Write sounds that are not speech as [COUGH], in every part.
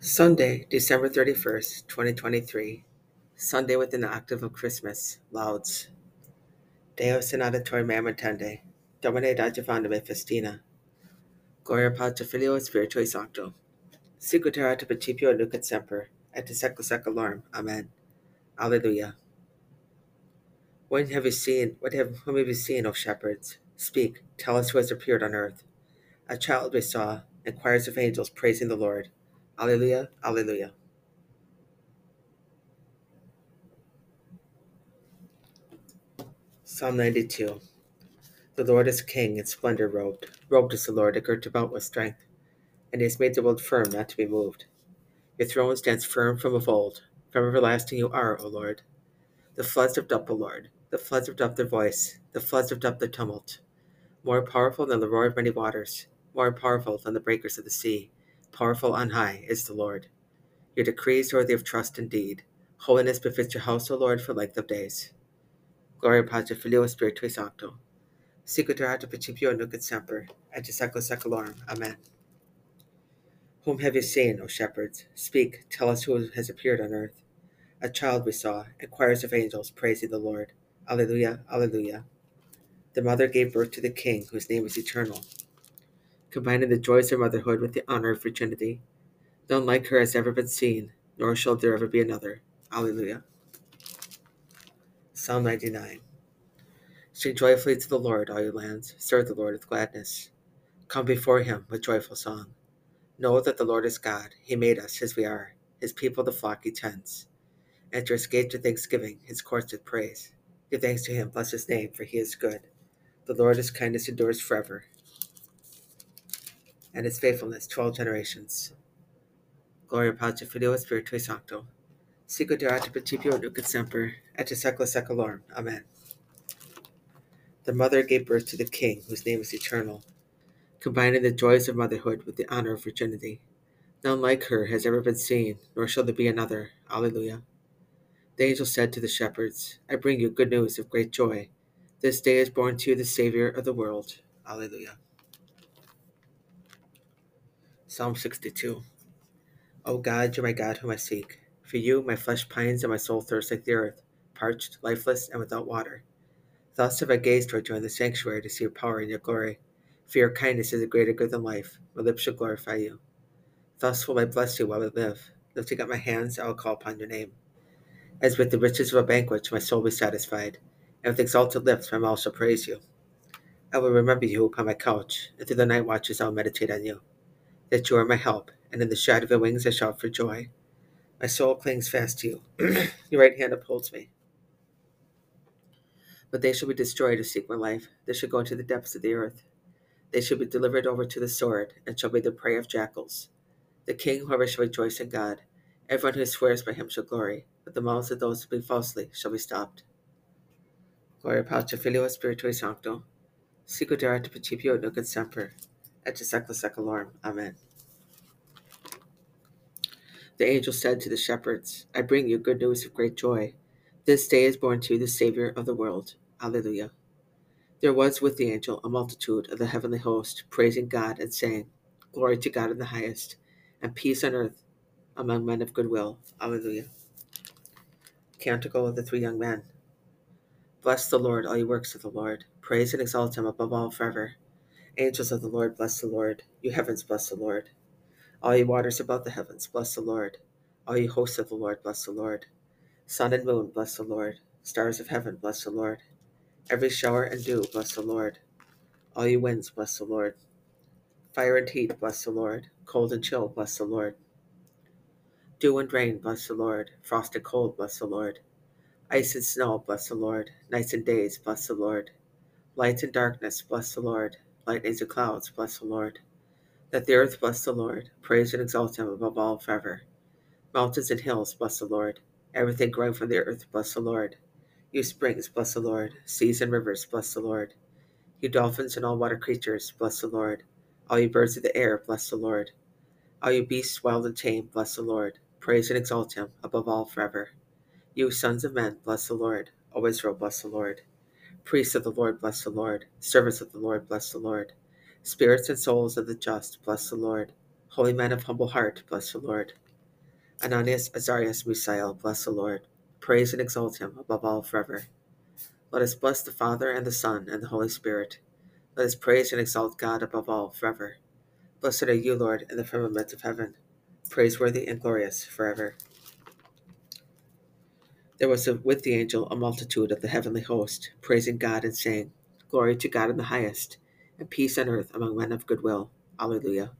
Sunday, December 31st, 2023. Sunday within the octave of Christmas. Lauds. Deus in auditore meam attende. Domine adjuvanda me festina. Gloria Patri Filio et Spiritui Sancto. Sicut erat ab principio et nunc et semper, et in secula seculorum. Amen. Alleluia. When have you seen, what have, whom have you seen, O shepherds? Speak, tell us who has appeared on earth. A child we saw, and choirs of angels praising the Lord. Alleluia, Alleluia. Psalm 92. The Lord is king, in splendor robed. Robed is the Lord, and girt about with strength. And he has made the world firm, not to be moved. Your throne stands firm from of old. From everlasting you are, O Lord. The floods lift up, O Lord. The floods lift up their voice. The floods lift up their tumult. More powerful than the roar of many waters. More powerful than the breakers of the sea. Powerful on high is the Lord. Your decrees worthy of trust indeed. Holiness befits your house, O Lord, for length of days. Gloria Patri Filio Spiritui Sancto. Sicut erat ab principio nunc et semper, et in secula. Amen. Whom have you seen, O shepherds? Speak, tell us who has appeared on earth. A child we saw, and choirs of angels praising the Lord. Alleluia, Alleluia. The mother gave birth to the King, whose name is eternal. Combining the joys of motherhood with the honor of virginity, none like her has ever been seen, nor shall there ever be another. Alleluia. Psalm 99. Sing joyfully to the Lord, all you lands. Serve the Lord with gladness. Come before him with joyful song. Know that the Lord is God. He made us as we are, his people the flock he tends. Enter his gates with thanksgiving, his courts with praise. Give thanks to him, bless his name, for he is good. The Lord, kindness endures forever, and his faithfulness to all generations. Gloria Patri Filio Spiritui Sancto. Sicut erat ab principio nunc et semper, et secula seculorum. Amen. The mother gave birth to the King, whose name is eternal, combining the joys of motherhood with the honor of virginity. None like her has ever been seen, nor shall there be another. Alleluia. The angel said to the shepherds, I bring you good news of great joy. This day is born to you the Savior of the world. Alleluia. Psalm 62. O God, you are my God whom I seek. For you, my flesh pines and my soul thirsts like the earth, parched, lifeless, and without water. Thus have I gazed toward you in the sanctuary to see your power and your glory. For your kindness is a greater good than life. My lips shall glorify you. Thus will I bless you while I live. Lifting up my hands, I will call upon your name. As with the riches of a banquet, my soul be satisfied, and with exalted lips, my mouth shall praise you. I will remember you upon my couch, and through the night watches I will meditate on you. That you are my help, and in the shadow of your wings I shout for joy. My soul clings fast to you. [CLEARS THROAT] your right hand upholds me. But they shall be destroyed who seek my life. They shall go into the depths of the earth. They shall be delivered over to the sword, and shall be the prey of jackals. The king, however, shall rejoice in God. Everyone who swears by him shall glory, but the mouths of those who speak falsely shall be stopped. Gloria Patri Filio Spiritui Sancto. Sicut erat ab principio nunc et semper, et in secula seculorum. Amen. The angel said to the shepherds, I bring you good news of great joy. This day is born to you the Savior of the world. Alleluia. There was with the angel a multitude of the heavenly host, praising God and saying, Glory to God in the highest, and peace on earth among men of good will. Alleluia. Canticle of the Three Young Men. Bless the Lord, all ye works of the Lord. Praise and exalt him above all forever. Angels of the Lord, bless the Lord. You heavens, bless the Lord. All you waters above the heavens, bless the Lord. All you hosts of the Lord, bless the Lord. Sun and moon, bless the Lord. Stars of heaven, bless the Lord. Every shower and dew, bless the Lord. All you winds, bless the Lord. Fire and heat, bless the Lord. Cold and chill, bless the Lord. Dew and rain, bless the Lord. Frost and cold, bless the Lord. Ice and snow, bless the Lord. Nights and days, bless the Lord. Light and darkness, bless the Lord. Lightnings and clouds, bless the Lord. Let the earth bless the Lord. Praise and exalt him above all forever. Mountains and hills, bless the Lord. Everything growing from the earth, bless the Lord. You springs, bless the Lord. Seas and rivers, bless the Lord. You dolphins and all water creatures, bless the Lord. All you birds of the air, bless the Lord. All you beasts wild and tame, bless the Lord. Praise and exalt him above all forever. You sons of men, bless the Lord. O Israel, bless the Lord. Priests of the Lord, bless the Lord. Servants of the Lord, bless the Lord. Spirits and souls of the just, bless the Lord. Holy men of humble heart, bless the Lord. Ananias, Azarias, Misael, bless the Lord. Praise and exalt him above all forever. Let us bless the Father and the Son and the Holy Spirit. Let us praise and exalt God above all forever. Blessed are you, Lord, in the firmament of heaven, praiseworthy and glorious forever. There was a, with the angel a multitude of the heavenly host, praising God and saying, Glory to God in the highest, and peace on earth among men of good will. Alleluia.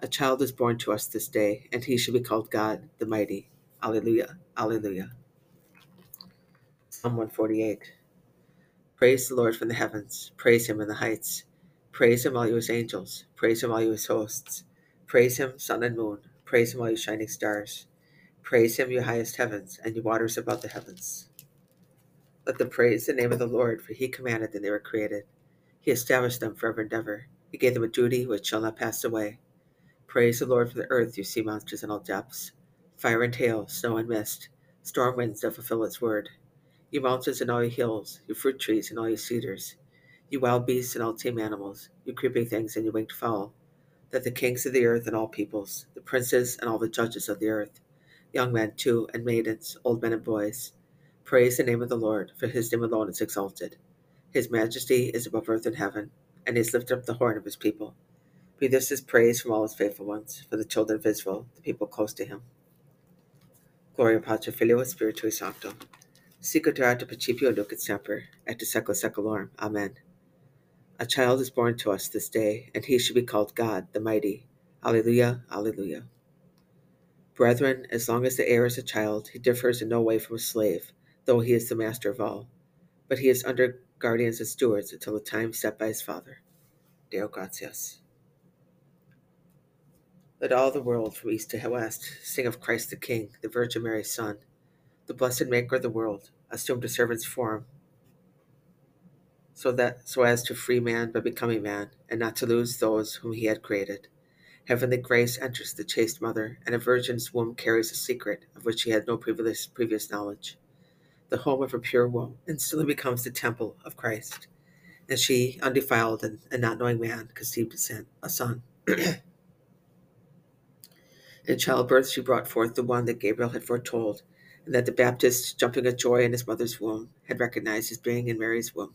A child is born to us this day, and he shall be called God the Mighty. Alleluia. Alleluia. Psalm 148. Praise the Lord from the heavens. Praise him in the heights. Praise him, all you his angels. Praise him, all you his hosts. Praise him, sun and moon. Praise him, all you shining stars. Praise him, you highest heavens, and you waters above the heavens. Let them praise the name of the Lord, for he commanded and they were created. He established them forever and ever. He gave them a duty which shall not pass away. Praise the Lord for the earth, you sea monsters in all depths. Fire and hail, snow and mist, storm winds that fulfill its word. You mountains and all you hills, you fruit trees and all your cedars, you wild beasts and all tame animals, you creeping things and you winged fowl, that the kings of the earth and all peoples, the princes and all the judges of the earth, young men too and maidens, old men and boys, praise the name of the Lord, for his name alone is exalted. His majesty is above earth and heaven, and he has lifted up the horn of his people. Be this his praise from all his faithful ones, for the children of Israel, the people close to him. Gloria Patri Filio Spiritui Sancto. Sicut erat principio nunc et semper, et secula seculorum. Amen. A child is born to us this day, and he shall be called God, the Mighty. Alleluia, Alleluia. Brethren, as long as the heir is a child, he differs in no way from a slave, though he is the master of all. But he is under guardians and stewards until the time set by his father. Deo gratias. Let all the world, from east to west, sing of Christ the King, the Virgin Mary's Son, the blessed Maker of the world, assumed a servant's form, so that so as to free man by becoming man, and not to lose those whom he had created. Heavenly grace enters the chaste mother, and a virgin's womb carries a secret of which she had no previous previous knowledge. The home of her pure womb instantly becomes the temple of Christ, and she, undefiled and, and not knowing man, conceived a son. [CLEARS THROAT] In childbirth, she brought forth the one that Gabriel had foretold, and that the Baptist, jumping with joy in his mother's womb, had recognized as being in Mary's womb.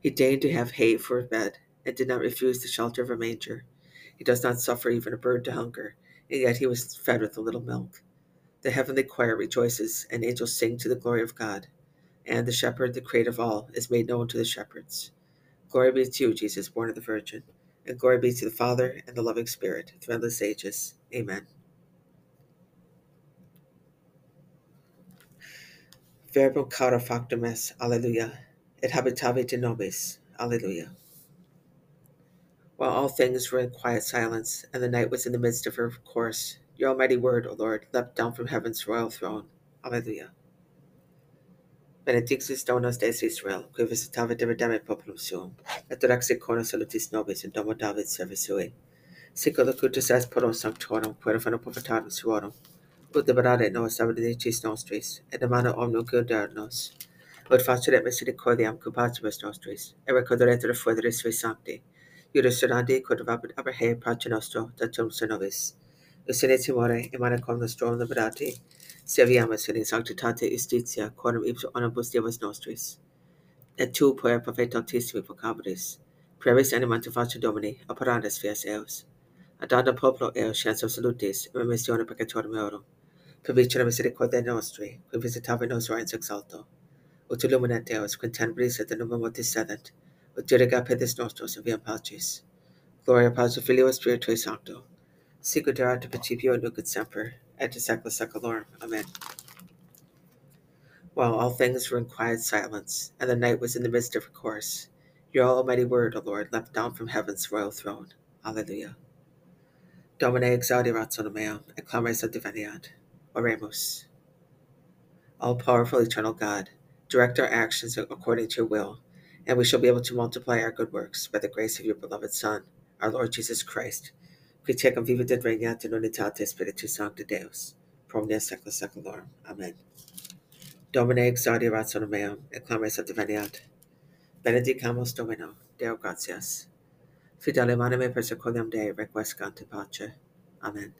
He deigned to have hay for a bed, and did not refuse the shelter of a manger. He does not suffer even a bird to hunger, and yet he was fed with a little milk. The heavenly choir rejoices, and angels sing to the glory of God. And the shepherd, the creator of all, is made known to the shepherds. Glory be to you, Jesus, born of the Virgin, and glory be to the Father, and the loving Spirit, through endless ages. Amen. Verbum caro factum est, Alleluia, et habitavit in nobis, Alleluia. While all things were in quiet silence, and the night was in the midst of her course, your almighty word, O Lord, leapt down from heaven's royal throne. Alleluia. Benedictus donos Deus Israel, qui visitavit dividendum populum suum, et direxit cono salutis nobis in domo David servis sui. Sicut locutus est pro sanctorum, quere fano profetarum suorum, ut liberare nos abdicis nostris, et demana omnium gauder nos, ut faceret misericordiam compatibus nostris, et recordarete refueris sui sancti, iuris serandi quod vapid Abraham pace nostro, datum se nobis. Usine timore, emane com nostrum liberati, serviamus in sanctitate justitia, quorum ipso onibus Dievus nostris. Et tu, puer profeta altissimi vocabris, brevis animante face Domini, operandes fias eos. Ad popolo eos scienza salutis, remissione peccatorum eorum, per vicere misericordia nostri, qui visitavi nos orens exalto, ut illuminat eos quintembris et nova mortis sedent, diriga pedis nostros via pacis. Gloria Patri Filio Spiritui Sancto, sicut erat principio nunc et semper, et in secula seculorum. Amen. While all things were in quiet silence, and the night was in the midst of her course, your almighty word, O Lord, leapt down from heaven's royal throne. Alleluia. Domine exaudi rationem meam, et clamare sanctiveniat. Oremus. All powerful eternal God, direct our actions according to your will, and we shall be able to multiply our good works by the grace of your beloved Son, our Lord Jesus Christ, qui vivit et regnat in Spiritus Sancti Deus, pro omnia secula seculorum. Amen. Domine exaudi rationem meam, et clamare sanctiveniat. Benedicamus Domino, Deo gratias. Fidele anime per secolium Dei requiescant in pace. Amen.